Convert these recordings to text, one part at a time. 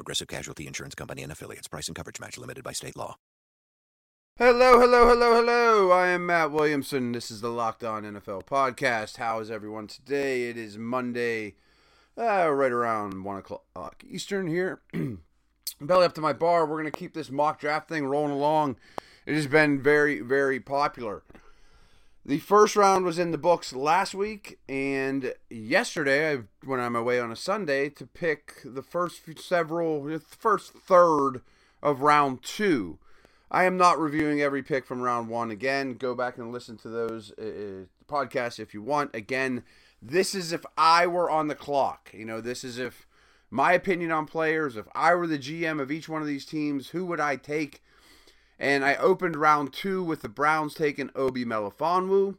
Progressive Casualty Insurance Company and affiliates. Price and coverage match limited by state law. Hello, hello, hello, hello. I am Matt Williamson. This is the Locked On NFL podcast. How is everyone today? It is Monday, uh, right around 1 o'clock Eastern here. Belly up to my bar. We're going to keep this mock draft thing rolling along. It has been very, very popular. The first round was in the books last week, and yesterday I went on my way on a Sunday to pick the first several, first third of round two. I am not reviewing every pick from round one again. Go back and listen to those uh, podcasts if you want. Again, this is if I were on the clock. You know, this is if my opinion on players, if I were the GM of each one of these teams, who would I take? And I opened round two with the Browns taking Obi Melifonwu.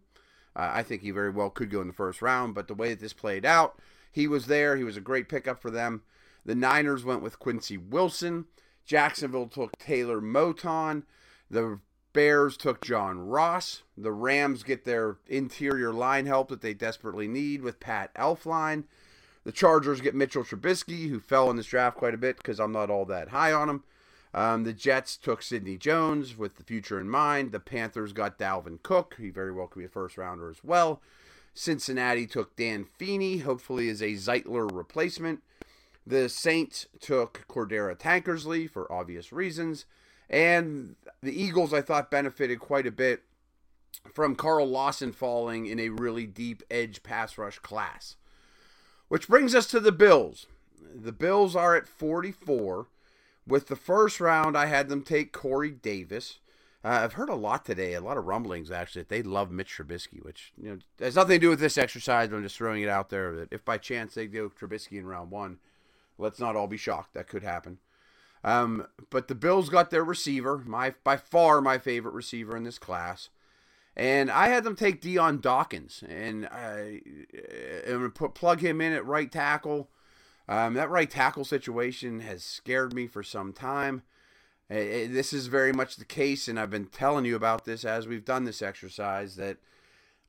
Uh, I think he very well could go in the first round, but the way that this played out, he was there. He was a great pickup for them. The Niners went with Quincy Wilson. Jacksonville took Taylor Moton. The Bears took John Ross. The Rams get their interior line help that they desperately need with Pat Elflein. The Chargers get Mitchell Trubisky, who fell in this draft quite a bit because I'm not all that high on him. Um, the Jets took Sidney Jones with the future in mind. The Panthers got Dalvin Cook. He very well could be a first rounder as well. Cincinnati took Dan Feeney, hopefully as a Zeitler replacement. The Saints took Cordrea Tankersley for obvious reasons. And the Eagles, I thought, benefited quite a bit from Carl Lawson falling in a really deep edge pass rush class. Which brings us to the Bills. The Bills are at 44. With the first round, I had them take Corey Davis. Uh, I've heard a lot today, a lot of rumblings actually, that they love Mitch Trubisky, which you know has nothing to do with this exercise. But I'm just throwing it out there that if by chance they go Trubisky in round one, let's not all be shocked. That could happen. Um, but the Bills got their receiver, my by far my favorite receiver in this class, and I had them take Dion Dawkins and I put plug him in at right tackle. Um, that right tackle situation has scared me for some time. This is very much the case, and I've been telling you about this as we've done this exercise that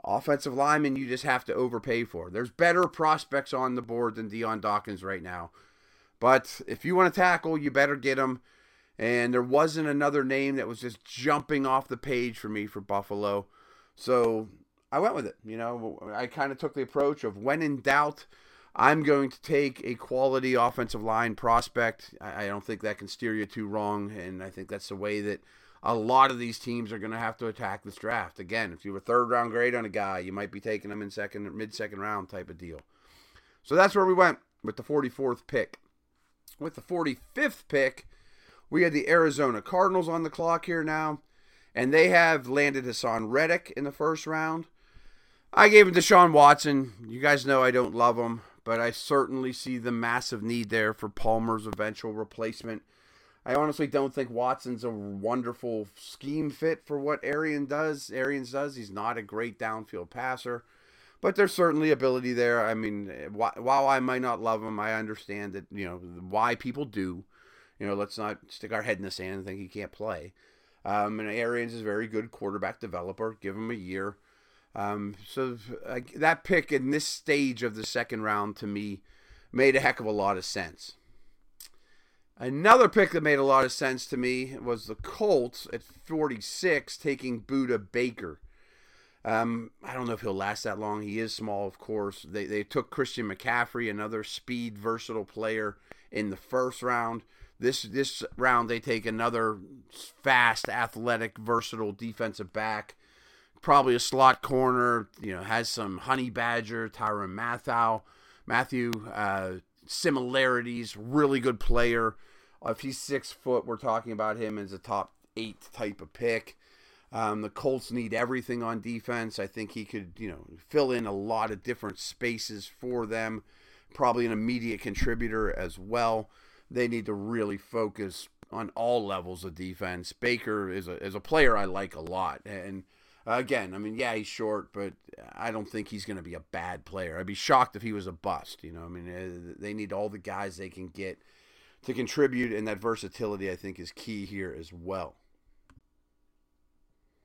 offensive linemen you just have to overpay for. There's better prospects on the board than Dion Dawkins right now. But if you want to tackle, you better get him. And there wasn't another name that was just jumping off the page for me for Buffalo. So I went with it. You know, I kind of took the approach of when in doubt, I'm going to take a quality offensive line prospect. I don't think that can steer you too wrong, and I think that's the way that a lot of these teams are going to have to attack this draft. Again, if you were third round grade on a guy, you might be taking him in second, mid second round type of deal. So that's where we went with the 44th pick. With the 45th pick, we had the Arizona Cardinals on the clock here now, and they have landed Haason Reddick in the first round. I gave him Deshaun Watson. You guys know I don't love him but I certainly see the massive need there for Palmer's eventual replacement. I honestly don't think Watson's a wonderful scheme fit for what Arian does. Arians does. He's not a great downfield passer, but there's certainly ability there. I mean, while I might not love him, I understand that you know why people do. You know, let's not stick our head in the sand and think he can't play. Um, and Arians is a very good quarterback developer. Give him a year. Um, so uh, that pick in this stage of the second round to me made a heck of a lot of sense. Another pick that made a lot of sense to me was the Colts at 46 taking Budda Baker. Um, I don't know if he'll last that long. He is small, of course. They, they took Christian McCaffrey, another speed, versatile player, in the first round. This this round they take another fast, athletic, versatile defensive back probably a slot corner. You know, has some honey badger, Tyrann Mathieu, Matthew uh, similarities. Really good player. If he's six foot, we're talking about him as a top eight type of pick. Um, the Colts need everything on defense. I think he could, you know, fill in a lot of different spaces for them. Probably an immediate contributor as well. They need to really focus on all levels of defense. Baker is a is a player I like a lot, and again, I mean, yeah, he's short, but I don't think he's going to be a bad player. I'd be shocked if he was a bust. You know, I mean, uh, they need all the guys they can get to contribute, and that versatility I think is key here as well.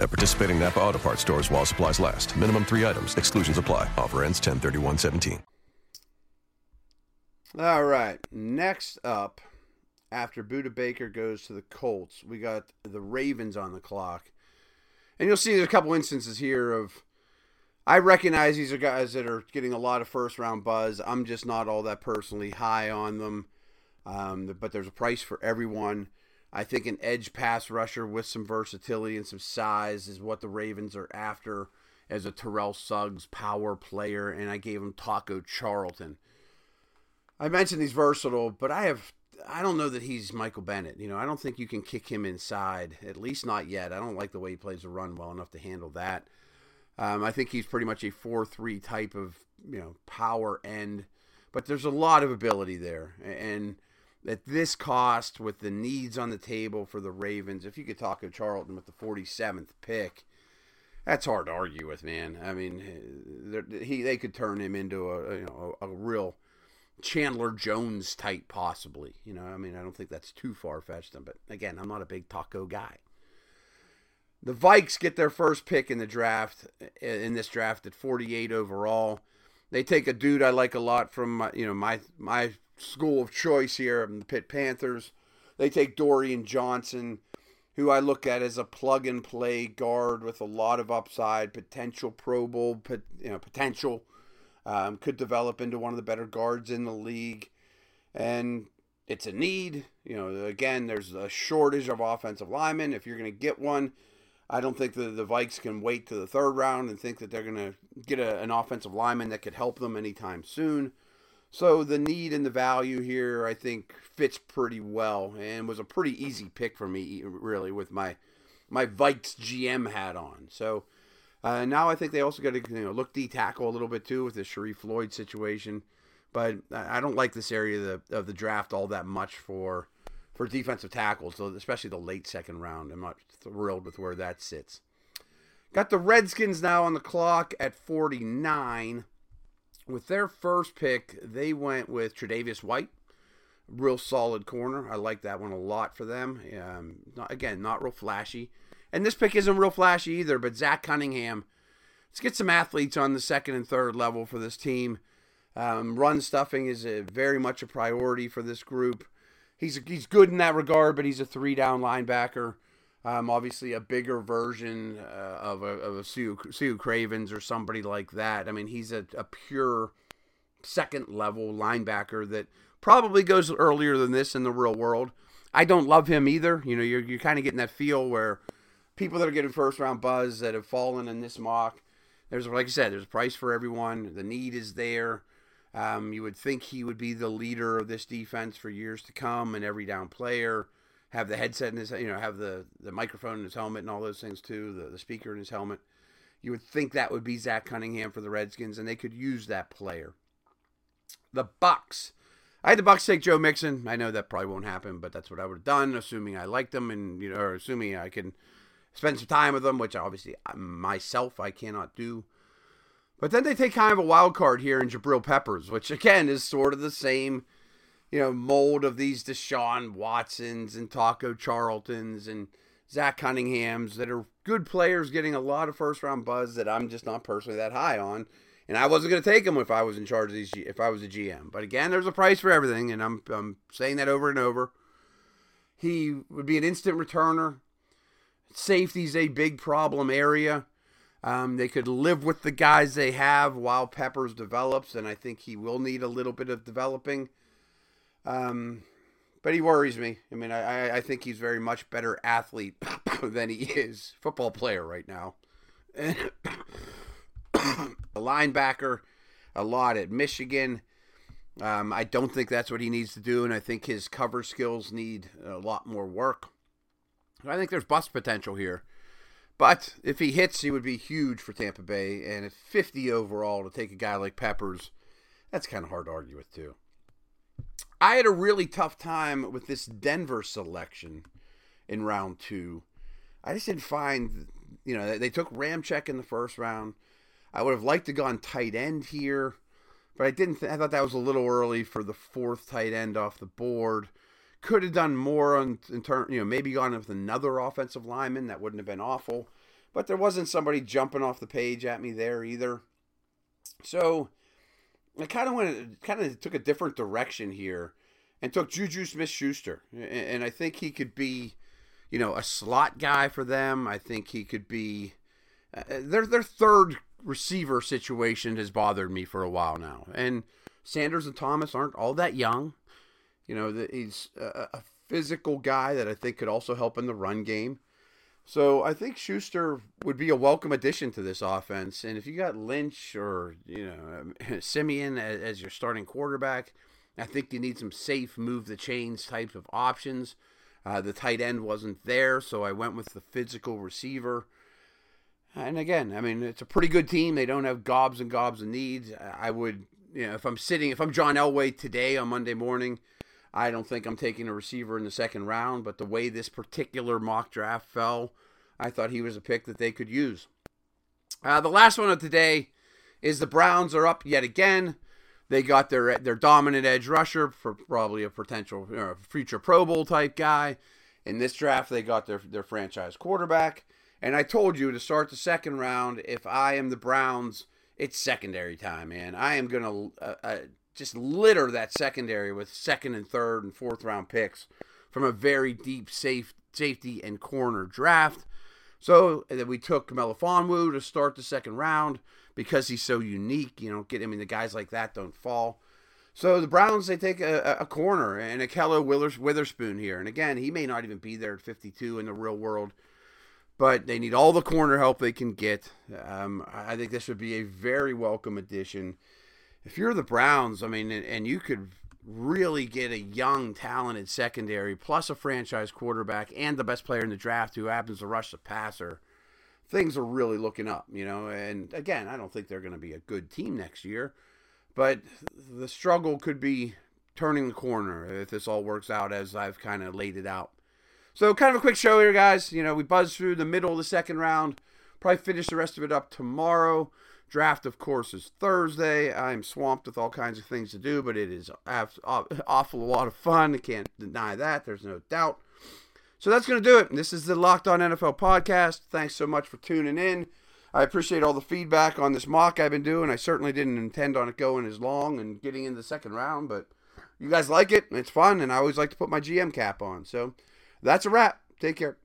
At participating Napa Auto Parts stores while supplies last. Minimum three items. Exclusions apply. Offer ends 10 17 All right. Next up, after Budda Baker goes to the Colts, we got the Ravens on the clock. And you'll see there's a couple instances here of. I recognize these are guys that are getting a lot of first round buzz. I'm just not all that personally high on them. Um, but there's a price for everyone. I think an edge pass rusher with some versatility and some size is what the Ravens are after as a Terrell Suggs power player, and I gave him Taco Charlton. I mentioned he's versatile, but I have I don't know that he's Michael Bennett. You know, I don't think you can kick him inside, at least not yet. I don't like the way he plays the run well enough to handle that. Um, I think he's pretty much a four-three type of you know power end, but there's a lot of ability there, and at this cost with the needs on the table for the Ravens, if you could talk to Charlton with the 47th pick, that's hard to argue with, man. I mean, eh, he they could turn him into a you know a, a real Chandler Jones type, possibly. You know, I mean, I don't think that's too far fetched. But again, I'm not a big taco guy. The Vikes get their first pick in the draft eh, in this draft at 48 overall. They take a dude I like a lot from you know my my school of choice here, the Pitt Panthers. They take Dorian Johnson, who I look at as a plug and play guard with a lot of upside, potential Pro Bowl, you know, potential. Um, could develop into one of the better guards in the league, and it's a need. You know, again, there's a shortage of offensive linemen. If you're going to get one, I don't think the the Vikes can wait to the third round and think that they're going to get a, an offensive lineman that could help them anytime soon. So the need and the value here, I think, fits pretty well, and was a pretty easy pick for me, really, with my my Vikes GM hat on. So uh, now I think they also got to you know look D tackle a little bit too with the Sharrif Floyd situation, but I don't like this area of the, of the draft all that much for for defensive tackles, especially the late second round. I'm not thrilled with where that sits. Got the Redskins now on the clock at 49 with their first pick, they went with Tre'Davious White, real solid corner. I like that one a lot for them. Um, not, again, not real flashy, and this pick isn't real flashy either. But Zach Cunningham, let's get some athletes on the second and third level for this team. Um, run stuffing is a, very much a priority for this group. He's he's good in that regard, but he's a three down linebacker. Um, obviously, a bigger version uh, of a, of a Su'a, Su'a Cravens or somebody like that. I mean, he's a, a pure second level linebacker that probably goes earlier than this in the real world. I don't love him either. You know, you're, you're kind of getting that feel where people that are getting first round buzz that have fallen in this mock, there's, like I said, there's a price for everyone. The need is there. Um, you would think he would be the leader of this defense for years to come, and every down player have the headset in his, you know, have the, the microphone in his helmet and all those things too, the, the speaker in his helmet. You would think that would be Zach Cunningham for the Redskins, and they could use that player. The Bucks. I had the Bucks take Joe Mixon. I know that probably won't happen, but that's what I would have done, assuming I liked them and you know, or assuming I can spend some time with them, which obviously uh, myself I cannot do. But then they take kind of a wild card here in Jabril Peppers, which again is sort of the same you know, mold of these Deshaun Watsons and Taco Charltons and Zach Cunninghams that are good players getting a lot of first round buzz that I'm just not personally that high on. And I wasn't going to take them if I was in charge of these, if I was a GM. But again, there's a price for everything, and I'm, I'm saying that over and over. He would be an instant returner. Safety's a big problem area. Um, they could live with the guys they have while Peppers develops, and I think he will need a little bit of developing. Um, but he worries me. I mean, I, I think he's very much better athlete than he is football player right now. A linebacker, a lot at Michigan. Um, I don't think that's what he needs to do, and I think his cover skills need a lot more work. I think there's bust potential here. But if he hits, he would be huge for Tampa Bay. And at 50 overall to take a guy like Peppers, that's kind of hard to argue with, too. I had a really tough time with this Denver selection in round two. I just didn't find, you know, they took Ramczyk in the first round. I would have liked to gone tight end here, but I didn't. Th- I thought that was a little early for the fourth tight end off the board. Could have done more on in turn, you know, maybe gone with another offensive lineman. That wouldn't have been awful, but there wasn't somebody jumping off the page at me there either. So I kind of went, kind of took a different direction here, and took Juju Smith-Schuster, and I think he could be, you know, a slot guy for them. I think he could be. Uh, their their third receiver situation has bothered me for a while now, and Sanders and Thomas aren't all that young. You know, he's a, a physical guy that I think could also help in the run game. So I think Schuster would be a welcome addition to this offense. And if you got Lynch or you know Siemian as, as your starting quarterback, I think you need some safe, move the chains types of options. Uh, the tight end wasn't there, so I went with the physical receiver. And again, I mean, it's a pretty good team. They don't have gobs and gobs of needs. I would, you know, if I'm sitting, if I'm John Elway today on Monday morning, I don't think I'm taking a receiver in the second round. But the way this particular mock draft fell, I thought he was a pick that they could use. Uh, the last one of today is the Browns are up yet again. They got their their dominant edge rusher for probably a potential you know, future Pro Bowl type guy. In this draft, they got their their franchise quarterback. And I told you to start the second round. If I am the Browns, it's secondary time, man. I am gonna uh, uh, just litter that secondary with second and third and fourth round picks from a very deep safe safety and corner draft. So then we took Melifonwu to start the second round because he's so unique. You know, get I mean the guys like that don't fall. So the Browns they take a, a corner and Ahkello Witherspoon here, and again he may not even be there at 52 in the real world, but they need all the corner help they can get. Um, I think this would be a very welcome addition. If you're the Browns, I mean, and, and you could really get a young, talented secondary plus a franchise quarterback and the best player in the draft who happens to rush the passer things are really looking up, you know. And again, I don't think they're going to be a good team next year, but the struggle could be turning the corner if this all works out as I've kind of laid it out. So, kind of a quick show here, guys. You know, we buzzed through the middle of the second round. Probably finish the rest of it up tomorrow. Draft, of course, is Thursday. I'm swamped with all kinds of things to do, but it is awful a lot of fun. I can't deny that. There's no doubt. So that's going to do it. This is the Locked On NFL podcast. Thanks so much for tuning in. I appreciate all the feedback on this mock I've been doing. I certainly didn't intend on it going as long and getting in the second round, but you guys like it. It's fun, and I always like to put my GM cap on. So that's a wrap. Take care.